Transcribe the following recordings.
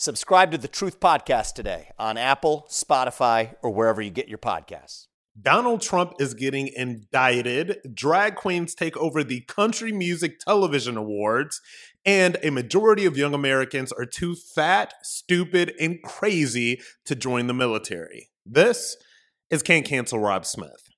Subscribe to the Truth Podcast today on Apple, Spotify, or wherever you get your podcasts. Donald Trump is getting indicted. Drag queens take over the Country Music Television Awards. And a majority of young Americans are too fat, stupid, and crazy to join the military. This is Can't Cancel Rob Smith.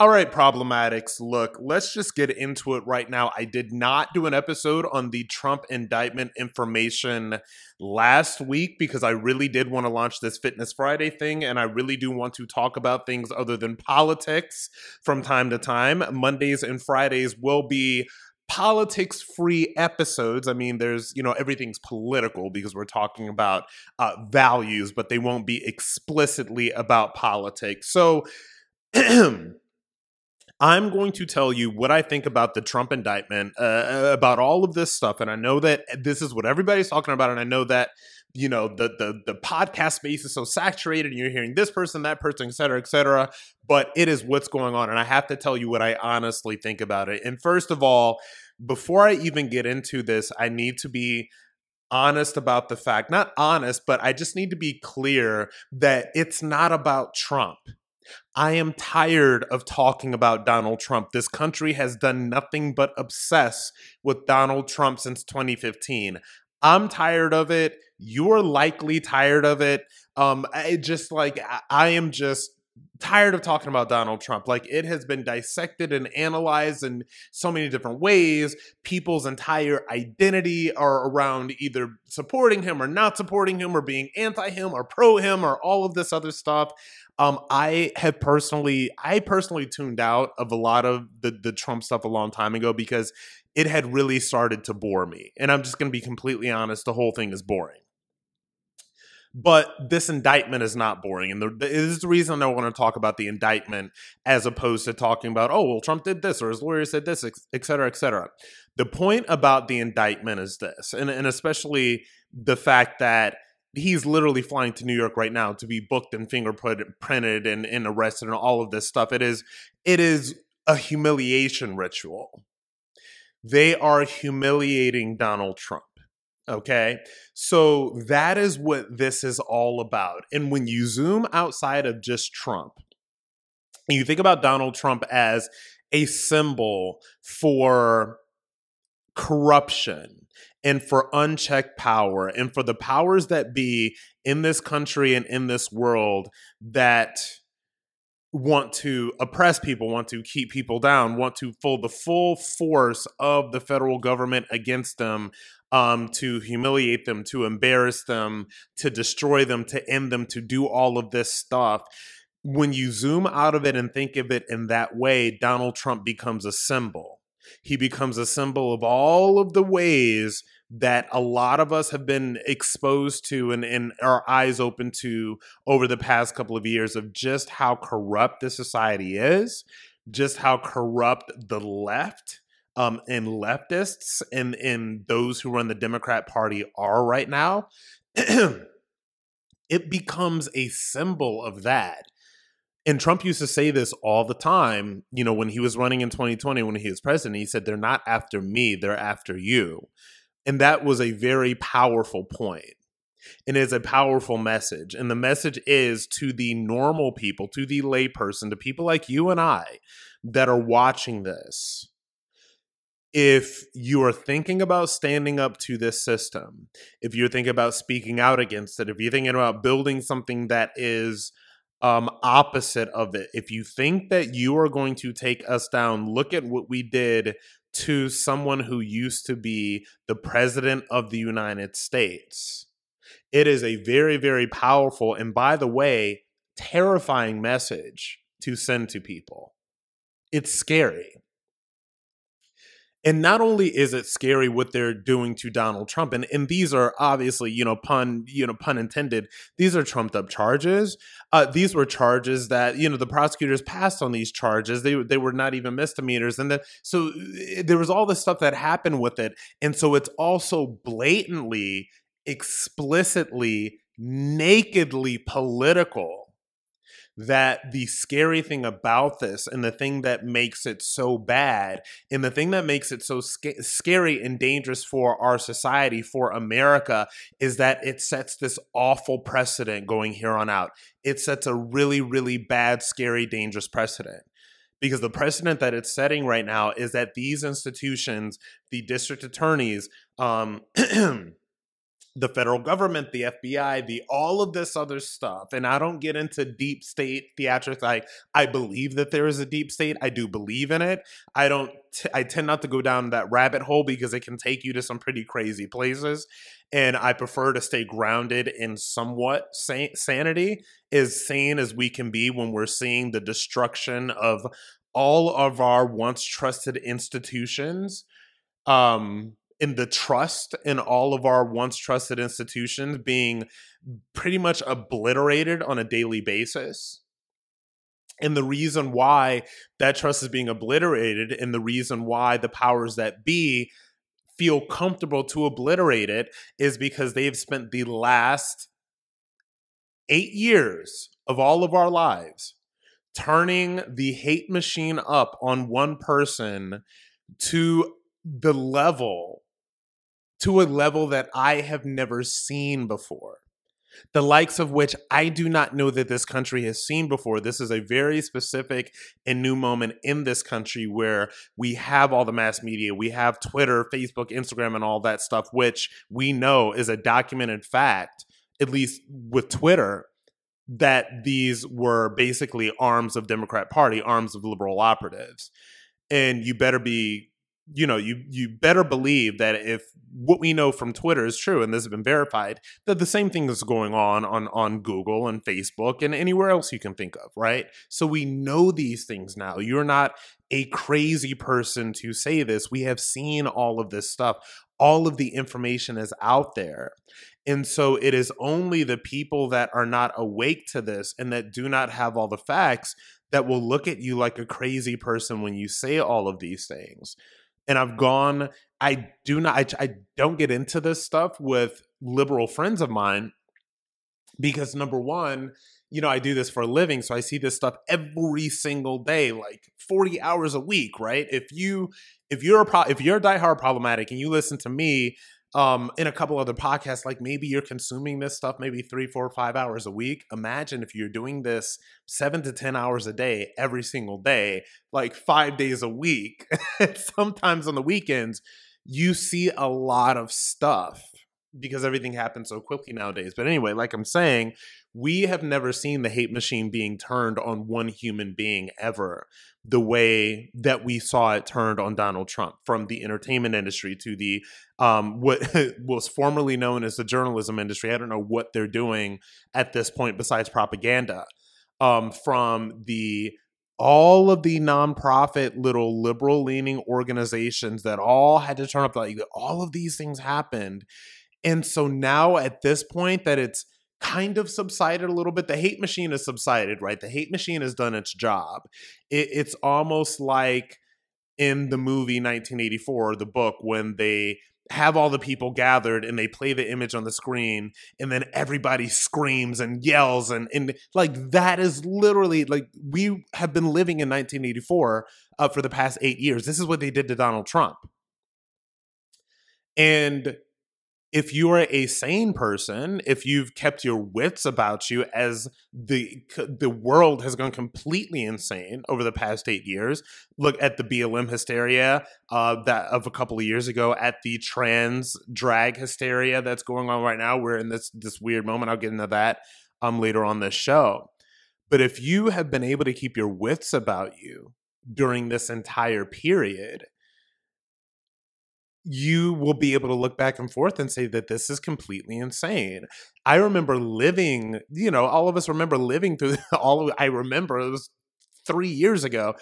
All right, problematics. Look, let's just get into it right now. I did not do an episode on the Trump indictment information last week because I really did want to launch this Fitness Friday thing and I really do want to talk about things other than politics from time to time. Mondays and Fridays will be politics free episodes. I mean, there's, you know, everything's political because we're talking about uh, values, but they won't be explicitly about politics. So, I'm going to tell you what I think about the Trump indictment, uh, uh, about all of this stuff, and I know that this is what everybody's talking about, and I know that you know the the the podcast space is so saturated, and you're hearing this person, that person, et cetera, et cetera. But it is what's going on, and I have to tell you what I honestly think about it. And first of all, before I even get into this, I need to be honest about the fact, not honest, but I just need to be clear that it's not about Trump I am tired of talking about Donald Trump. This country has done nothing but obsess with Donald Trump since 2015. I'm tired of it. You're likely tired of it. Um, I just like I am just tired of talking about Donald Trump. Like it has been dissected and analyzed in so many different ways. People's entire identity are around either supporting him or not supporting him or being anti him or pro him or all of this other stuff. Um, I have personally, I personally tuned out of a lot of the the Trump stuff a long time ago because it had really started to bore me. And I'm just going to be completely honest, the whole thing is boring. But this indictment is not boring. And the, this is the reason I want to talk about the indictment as opposed to talking about, oh, well, Trump did this or his lawyer said this, et cetera, et cetera. The point about the indictment is this, and, and especially the fact that he's literally flying to New York right now to be booked and fingerprinted and, and arrested and all of this stuff. It is it is a humiliation ritual. They are humiliating Donald Trump. Okay. So that is what this is all about. And when you zoom outside of just Trump, you think about Donald Trump as a symbol for corruption and for unchecked power and for the powers that be in this country and in this world that want to oppress people, want to keep people down, want to pull the full force of the federal government against them, um, to humiliate them, to embarrass them, to destroy them, to end them, to do all of this stuff. When you zoom out of it and think of it in that way, Donald Trump becomes a symbol. He becomes a symbol of all of the ways that a lot of us have been exposed to and, and our eyes open to over the past couple of years of just how corrupt the society is, just how corrupt the left um, and leftists and, and those who run the Democrat Party are right now. it becomes a symbol of that. And Trump used to say this all the time, you know, when he was running in 2020, when he was president, he said, They're not after me, they're after you. And that was a very powerful point. And it's a powerful message. And the message is to the normal people, to the layperson, to people like you and I that are watching this. If you are thinking about standing up to this system, if you're thinking about speaking out against it, if you're thinking about building something that is um, opposite of it, if you think that you are going to take us down, look at what we did to someone who used to be the president of the United States. It is a very, very powerful and, by the way, terrifying message to send to people. It's scary. And not only is it scary what they're doing to Donald Trump, and, and these are obviously, you know, pun, you know, pun intended, these are trumped up charges. Uh, these were charges that, you know, the prosecutors passed on these charges. They they were not even misdemeanors. And then so eh, there was all this stuff that happened with it. And so it's also blatantly, explicitly, nakedly political that the scary thing about this and the thing that makes it so bad and the thing that makes it so sc- scary and dangerous for our society for America is that it sets this awful precedent going here on out. It sets a really really bad scary dangerous precedent. Because the precedent that it's setting right now is that these institutions the district attorneys um the federal government, the FBI, the all of this other stuff. And I don't get into deep state theatrics. I I believe that there is a deep state. I do believe in it. I don't t- I tend not to go down that rabbit hole because it can take you to some pretty crazy places. And I prefer to stay grounded in somewhat san- sanity, as sane as we can be when we're seeing the destruction of all of our once trusted institutions um in the trust in all of our once trusted institutions being pretty much obliterated on a daily basis. And the reason why that trust is being obliterated, and the reason why the powers that be feel comfortable to obliterate it, is because they've spent the last eight years of all of our lives turning the hate machine up on one person to the level to a level that I have never seen before. The likes of which I do not know that this country has seen before. This is a very specific and new moment in this country where we have all the mass media, we have Twitter, Facebook, Instagram, and all that stuff, which we know is a documented fact, at least with Twitter, that these were basically arms of Democrat Party, arms of liberal operatives. And you better be you know, you you better believe that if what we know from Twitter is true, and this has been verified, that the same thing is going on on on Google and Facebook and anywhere else you can think of, right? So we know these things now. You're not a crazy person to say this. We have seen all of this stuff. All of the information is out there. And so it is only the people that are not awake to this and that do not have all the facts that will look at you like a crazy person when you say all of these things and I've gone. I do not. I, I don't get into this stuff with liberal friends of mine because number one, you know, I do this for a living, so I see this stuff every single day, like forty hours a week. Right? If you if you're a pro, if you're a diehard problematic and you listen to me um in a couple other podcasts like maybe you're consuming this stuff maybe three four five hours a week. Imagine if you're doing this seven to ten hours a day every single day like five days a week. Sometimes on the weekends you see a lot of stuff because everything happens so quickly nowadays. But anyway like i'm saying we have never seen the hate machine being turned on one human being ever the way that we saw it turned on Donald Trump from the entertainment industry to the um, what was formerly known as the journalism industry. I don't know what they're doing at this point besides propaganda. Um, from the all of the nonprofit little liberal leaning organizations that all had to turn up like all of these things happened and so now at this point that it's kind of subsided a little bit. The hate machine has subsided, right? The hate machine has done its job. It, it's almost like in the movie 1984, the book, when they have all the people gathered and they play the image on the screen and then everybody screams and yells and, and like that is literally like we have been living in 1984 uh, for the past eight years this is what they did to donald trump and if you are a sane person, if you've kept your wits about you as the the world has gone completely insane over the past eight years, look at the BLM hysteria uh, that of a couple of years ago, at the trans drag hysteria that's going on right now. We're in this this weird moment. I'll get into that um later on this show. But if you have been able to keep your wits about you during this entire period, you will be able to look back and forth and say that this is completely insane. I remember living, you know, all of us remember living through all of I remember it was three years ago.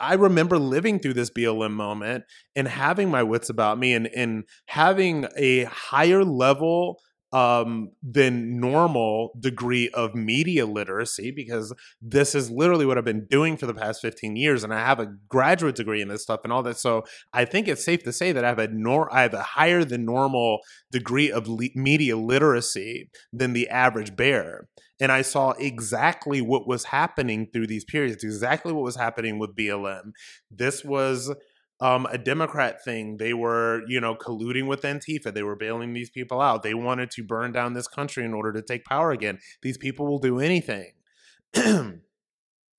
I remember living through this BLM moment and having my wits about me and, and having a higher level um, than normal degree of media literacy because this is literally what I've been doing for the past 15 years and I have a graduate degree in this stuff and all that so I think it's safe to say that I have a nor I have a higher than normal degree of le- media literacy than the average bear and I saw exactly what was happening through these periods exactly what was happening with BLM this was um, a Democrat thing. They were, you know, colluding with Antifa. They were bailing these people out. They wanted to burn down this country in order to take power again. These people will do anything. and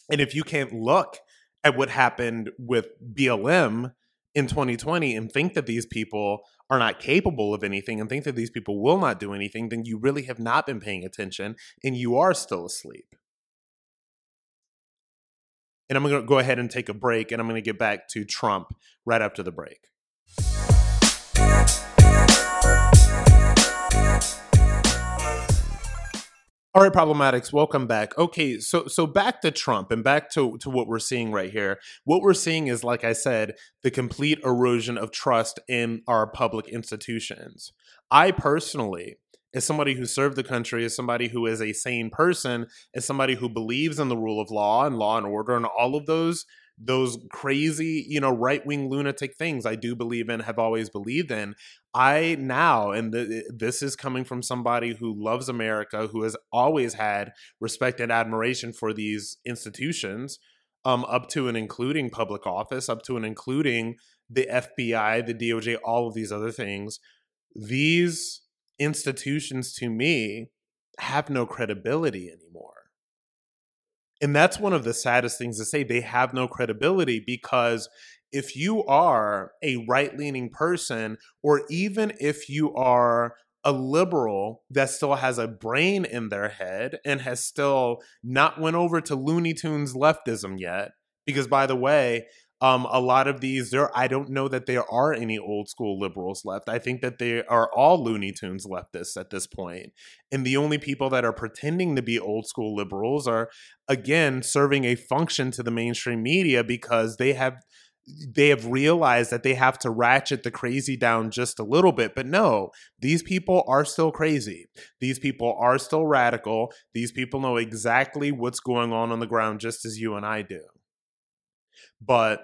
if you can't look at what happened with BLM in 2020 and think that these people are not capable of anything and think that these people will not do anything, then you really have not been paying attention and you are still asleep and I'm going to go ahead and take a break, and I'm going to get back to Trump right after the break. All right, problematics, welcome back. Okay, so so back to Trump and back to to what we're seeing right here. What we're seeing is like I said, the complete erosion of trust in our public institutions. I personally as somebody who served the country, as somebody who is a sane person, as somebody who believes in the rule of law and law and order and all of those those crazy, you know, right wing lunatic things I do believe in, have always believed in. I now, and the, this is coming from somebody who loves America, who has always had respect and admiration for these institutions, um, up to and including public office, up to and including the FBI, the DOJ, all of these other things. These institutions to me have no credibility anymore. And that's one of the saddest things to say. They have no credibility because if you are a right leaning person, or even if you are a liberal that still has a brain in their head and has still not went over to Looney Tunes leftism yet, because by the way, um, a lot of these there i don't know that there are any old school liberals left i think that they are all looney tunes leftists at this point. and the only people that are pretending to be old school liberals are again serving a function to the mainstream media because they have they have realized that they have to ratchet the crazy down just a little bit. But no, these people are still crazy. These people are still radical. These people know exactly what's going on on the ground just as you and I do. But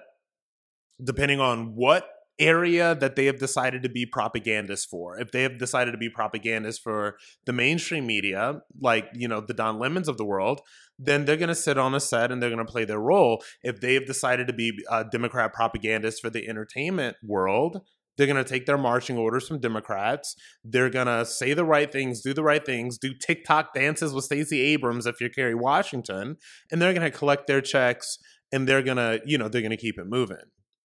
depending on what area that they have decided to be propagandists for. If they have decided to be propagandists for the mainstream media, like, you know, the Don Lemons of the world, then they're going to sit on a set and they're going to play their role. If they have decided to be uh, Democrat propagandists for the entertainment world, they're going to take their marching orders from Democrats. They're going to say the right things, do the right things, do TikTok dances with Stacey Abrams if you're Kerry Washington, and they're going to collect their checks and they're going to, you know, they're going to keep it moving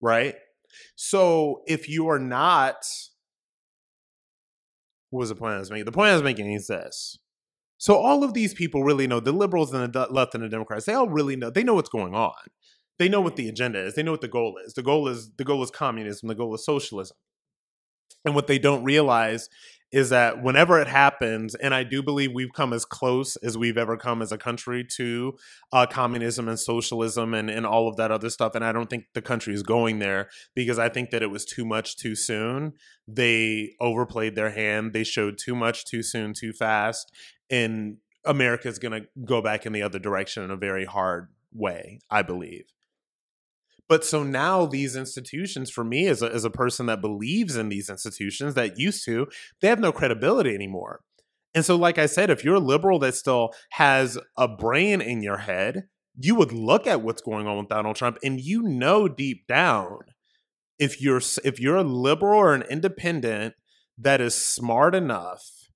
right? So if you are not, what was the point I was making? The point I was making is this. So all of these people really know the liberals and the left and the Democrats. They all really know. They know what's going on. They know what the agenda is. They know what the goal is. The goal is the goal is communism. The goal is socialism. And what they don't realize is that whenever it happens, and I do believe we've come as close as we've ever come as a country to uh, communism and socialism and, and all of that other stuff. And I don't think the country is going there because I think that it was too much too soon. They overplayed their hand. They showed too much too soon, too fast. And America is going to go back in the other direction in a very hard way, I believe. But so now these institutions, for me as a, as a person that believes in these institutions that used to, they have no credibility anymore. And so, like I said, if you're a liberal that still has a brain in your head, you would look at what's going on with Donald Trump and you know deep down if you're if you're a liberal or an independent that is smart enough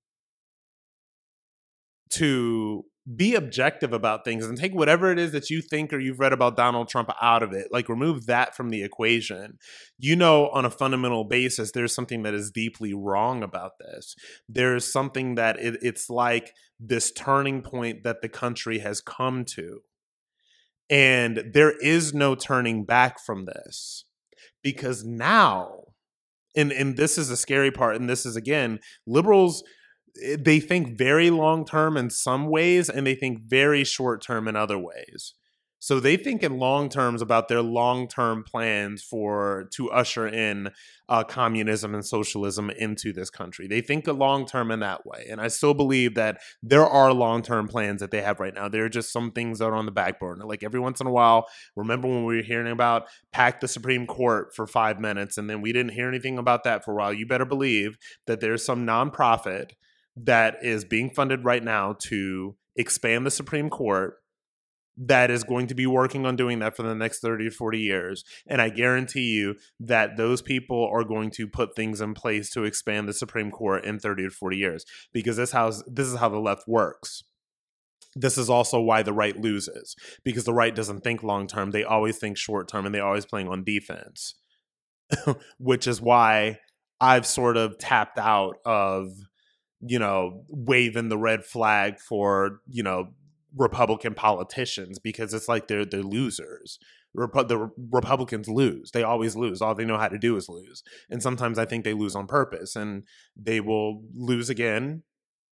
to be objective about things and take whatever it is that you think or you've read about Donald Trump out of it. Like remove that from the equation. You know, on a fundamental basis, there's something that is deeply wrong about this. There's something that it, it's like this turning point that the country has come to. And there is no turning back from this because now, and, and this is the scary part, and this is again, liberals they think very long term in some ways and they think very short term in other ways. So they think in long terms about their long term plans for to usher in uh, communism and socialism into this country. They think long term in that way, and I still believe that there are long term plans that they have right now. There are just some things that are on the back burner. Like every once in a while, remember when we were hearing about pack the Supreme Court for five minutes, and then we didn't hear anything about that for a while. You better believe that there's some nonprofit that is being funded right now to expand the Supreme Court that is going to be working on doing that for the next 30 to 40 years. And I guarantee you that those people are going to put things in place to expand the Supreme Court in 30 to 40 years because this house this is how the left works. This is also why the right loses because the right doesn't think long term. They always think short term and they always playing on defense. Which is why I've sort of tapped out of you know, waving the red flag for, you know, Republican politicians because it's like they're they're losers. Repu- the Republicans lose. They always lose. All they know how to do is lose. And sometimes I think they lose on purpose and they will lose again,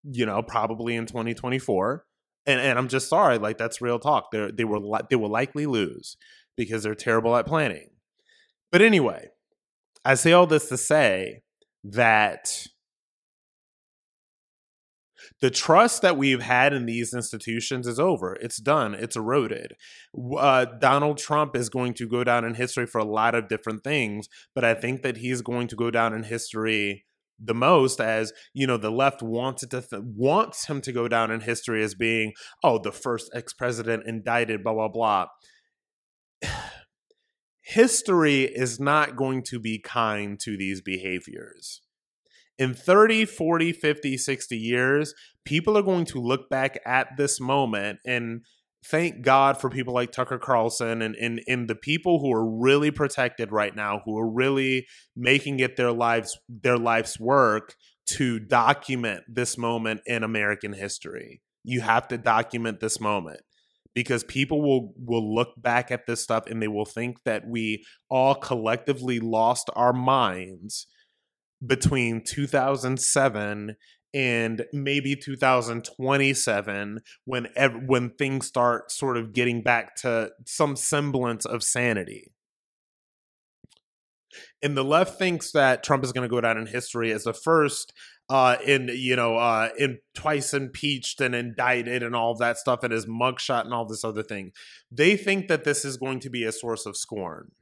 you know, probably in 2024. And and I'm just sorry, like that's real talk. They they were li- they will likely lose because they're terrible at planning. But anyway, I say all this to say that the trust that we've had in these institutions is over. It's done. It's eroded. Uh, Donald Trump is going to go down in history for a lot of different things, but I think that he's going to go down in history the most as you know the left wants it to th- wants him to go down in history as being oh the first ex-president indicted blah blah blah history is not going to be kind to these behaviors in 30, 40, 50, 60 years, people are going to look back at this moment and thank God for people like Tucker Carlson and, and, and the people who are really protected right now, who are really making it their lives their life's work to document this moment in American history. You have to document this moment because people will will look back at this stuff and they will think that we all collectively lost our minds between 2007 and maybe 2027 when ev- when things start sort of getting back to some semblance of sanity. And the left thinks that Trump is going to go down in history as the first uh in you know uh in twice impeached and indicted and all that stuff and his mugshot and all this other thing. They think that this is going to be a source of scorn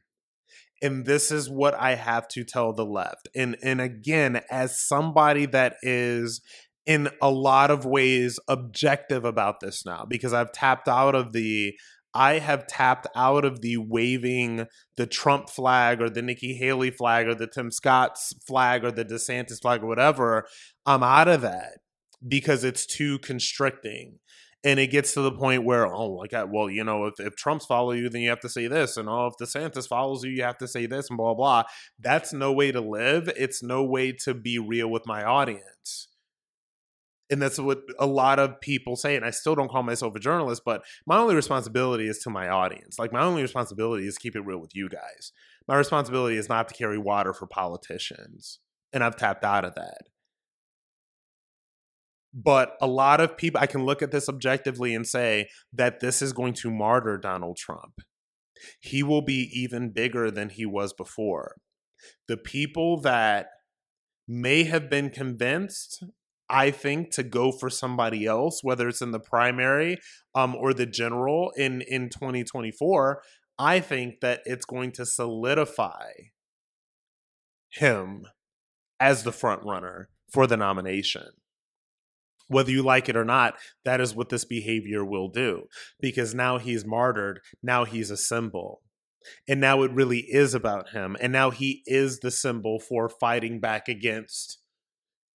and this is what I have to tell the left. And and again, as somebody that is in a lot of ways objective about this now because I've tapped out of the I have tapped out of the waving the Trump flag or the Nikki Haley flag or the Tim Scott's flag or the DeSantis flag or whatever. I'm out of that because it's too constricting and it gets to the point where oh like well you know if, if trump's follow you then you have to say this and oh if desantis follows you you have to say this and blah blah that's no way to live it's no way to be real with my audience And that's what a lot of people say. And I still don't call myself a journalist, but my only responsibility is to my audience. Like, my only responsibility is keep it real with you guys. My responsibility is not to carry water for politicians. And I've tapped out of that. But a lot of people, I can look at this objectively and say that this is going to martyr Donald Trump. He will be even bigger than he was before. The people that may have been convinced I think to go for somebody else, whether it's in the primary um, or the general in in 2024, I think that it's going to solidify him as the front runner for the nomination. Whether you like it or not, that is what this behavior will do because now he's martyred, now he's a symbol. And now it really is about him. And now he is the symbol for fighting back against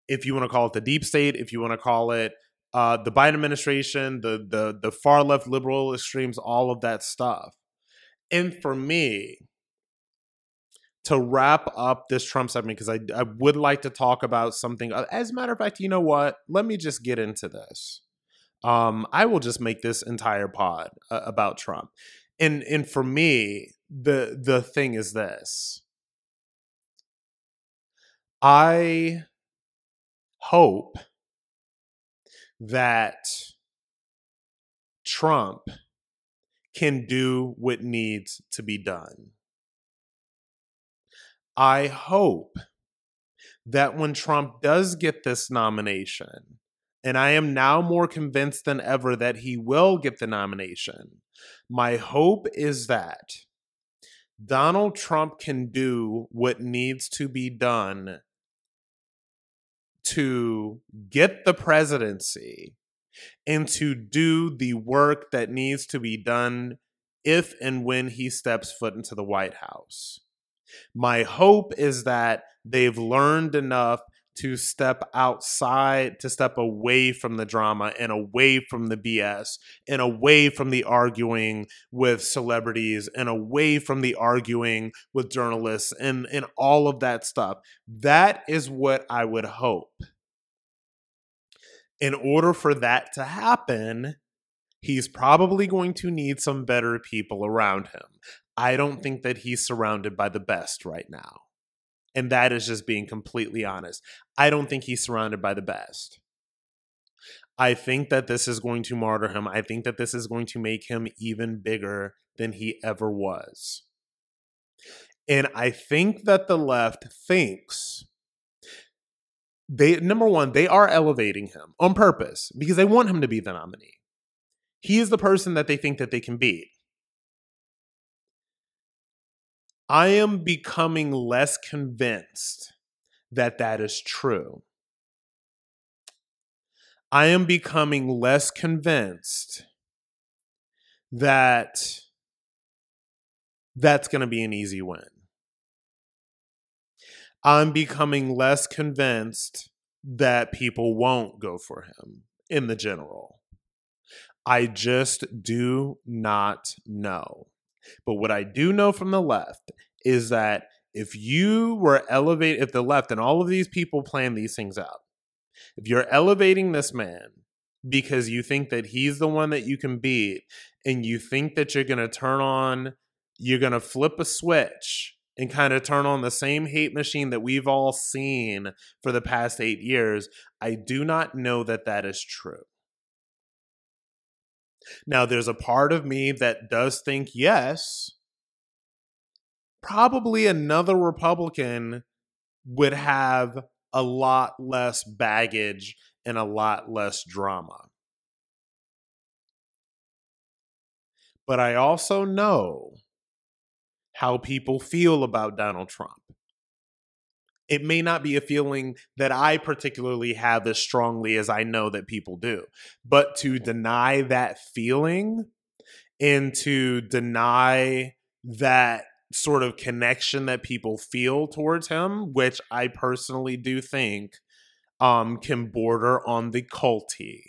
if you want to call it the deep state, if you want to call it uh, the Biden administration, the the the far left liberal extremes, all of that stuff. And for me, to wrap up this Trump segment, because I, I would like to talk about something. Uh, as a matter of fact, you know what? Let me just get into this. Um, I will just make this entire pod uh, about Trump. And and for me, the the thing is this. I hope that Trump can do what needs to be done. I hope that when Trump does get this nomination, and I am now more convinced than ever that he will get the nomination, my hope is that Donald Trump can do what needs to be done to get the presidency and to do the work that needs to be done if and when he steps foot into the White House. My hope is that they've learned enough to step outside, to step away from the drama and away from the BS and away from the arguing with celebrities and away from the arguing with journalists and, and all of that stuff. That is what I would hope. In order for that to happen, he's probably going to need some better people around him. I don't think that he's surrounded by the best right now. And that is just being completely honest. I don't think he's surrounded by the best. I think that this is going to martyr him. I think that this is going to make him even bigger than he ever was. And I think that the left thinks they number one, they are elevating him on purpose because they want him to be the nominee. He is the person that they think that they can beat. I am becoming less convinced that that is true. I am becoming less convinced that that's going to be an easy win. I'm becoming less convinced that people won't go for him in the general. I just do not know. But what I do know from the left is that if you were elevated, if the left and all of these people plan these things out, if you're elevating this man because you think that he's the one that you can beat and you think that you're going to turn on, you're going to flip a switch and kind of turn on the same hate machine that we've all seen for the past eight years, I do not know that that is true. Now, there's a part of me that does think, yes, probably another Republican would have a lot less baggage and a lot less drama. But I also know how people feel about Donald Trump. It may not be a feeling that I particularly have as strongly as I know that people do, but to deny that feeling and to deny that sort of connection that people feel towards him, which I personally do think um, can border on the culty.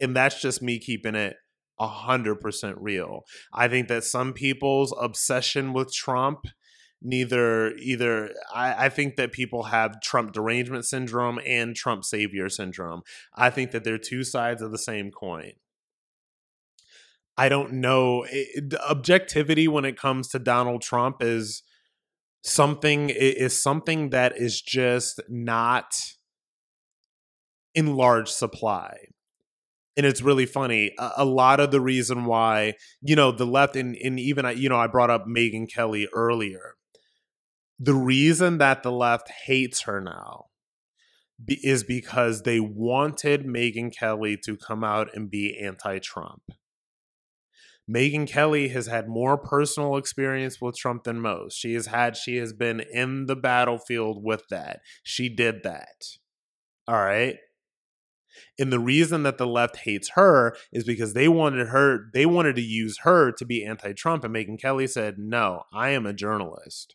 And that's just me keeping it 100% real. I think that some people's obsession with Trump neither either I, I, think that people have trump derangement syndrome and trump savior syndrome. I think that they're two sides of the same coin. I don't know it, objectivity when it comes to donald trump is something is something that is just not in large supply. And it's really funny. A, a, lot of the reason why, you know, the left and, and even, you know, I brought up Megyn Kelly earlier the reason that the left hates her now be, is because they wanted Megyn Kelly to come out and be anti Trump. Megyn Kelly has had more personal experience with Trump than most. She has had, she has been in the battlefield with that. She did that. All right. And the reason that the left hates her is because they wanted her, they wanted to use her to be anti Trump. And Megyn Kelly said, No, I am a journalist.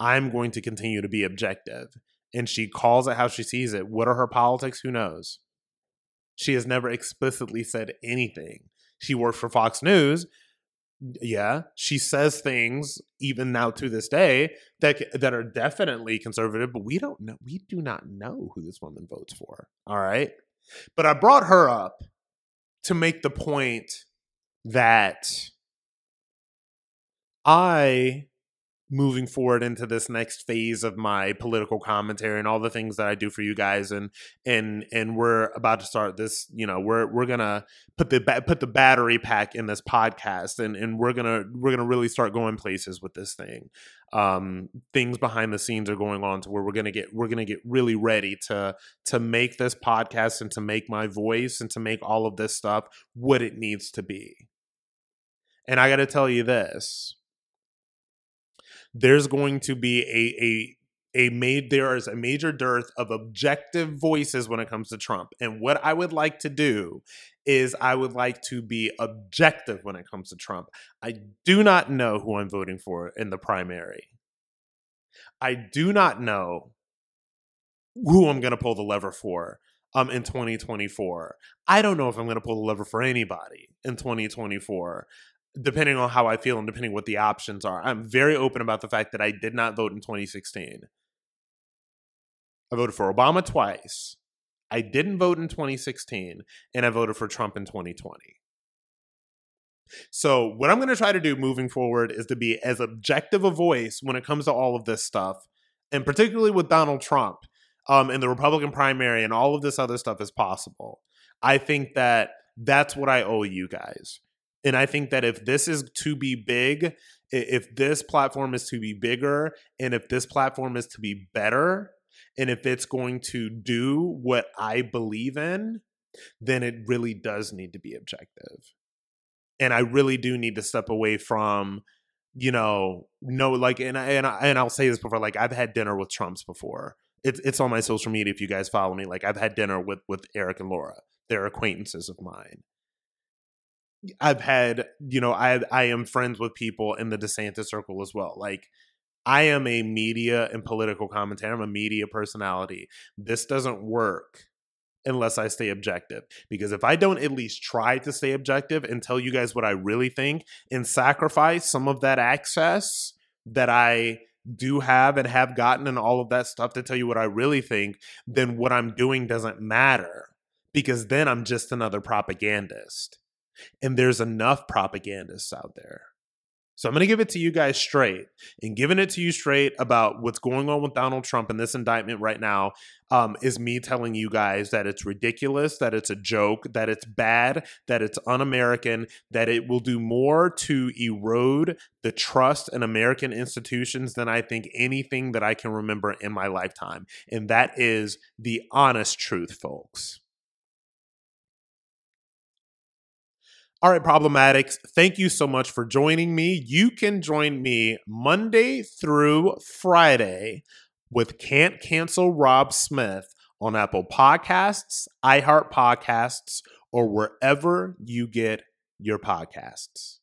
I'm going to continue to be objective. And she calls it how she sees it. What are her politics? Who knows? She has never explicitly said anything. She worked for Fox News. Yeah, she says things even now to this day that that are definitely conservative, but we don't know. We do not know who this woman votes for. All right, but I brought her up to make the point that I moving forward into this next phase of my political commentary and all the things that I do for you guys and and and we're about to start this you know we're we're going to put the ba- put the battery pack in this podcast and and we're going to we're going to really start going places with this thing. Um things behind the scenes are going on to where we're going to get we're going to get really ready to to make this podcast and to make my voice and to make all of this stuff what it needs to be. And I got to tell you this there's going to be a a a made there is a major dearth of objective voices when it comes to Trump. And what I would like to do is I would like to be objective when it comes to Trump. I do not know who I'm voting for in the primary. I do not know who I'm going to pull the lever for um in 2024. I don't know if I'm going to pull the lever for anybody in 2024 depending on how I feel and depending what the options are. I'm very open about the fact that I did not vote in 2016. I voted for Obama twice. I didn't vote in 2016, and I voted for Trump in 2020. So, what I'm going to try to do moving forward is to be as objective a voice when it comes to all of this stuff, and particularly with Donald Trump um, in the Republican primary and all of this other stuff as possible. I think that that's what I owe you guys. And I think that if this is to be big, if this platform is to be bigger, and if this platform is to be better, and if it's going to do what I believe in, then it really does need to be objective. And I really do need to step away from, you know, no, like, and I, and I, and I'll say this before, like I've had dinner with Trumps before. It's it's on my social media if you guys follow me. Like I've had dinner with with Eric and Lara. They're acquaintances of mine. I've had, you know, I I am friends with people in the DeSantis circle as well. Like I am a media and political commentator. I'm a media personality. This doesn't work unless I stay objective. Because if I don't at least try to stay objective and tell you guys what I really think and sacrifice some of that access that I do have and have gotten and all of that stuff to tell you what I really think, then what I'm doing doesn't matter because then I'm just another propagandist. And there's enough propagandists out there. So I'm going to give it to you guys straight. And giving it to you straight about what's going on with Donald Trump and this indictment right now um, is me telling you guys that it's ridiculous, that it's a joke, that it's bad, that it's un American, that it will do more to erode the trust in American institutions than I think anything that I can remember in my lifetime. And that is the honest truth, folks. All right, problematics, thank you so much for joining me. You can join me Monday through Friday with Can't Cancel Rob Smith on Apple Podcasts, iHeart Podcasts, or wherever you get your podcasts.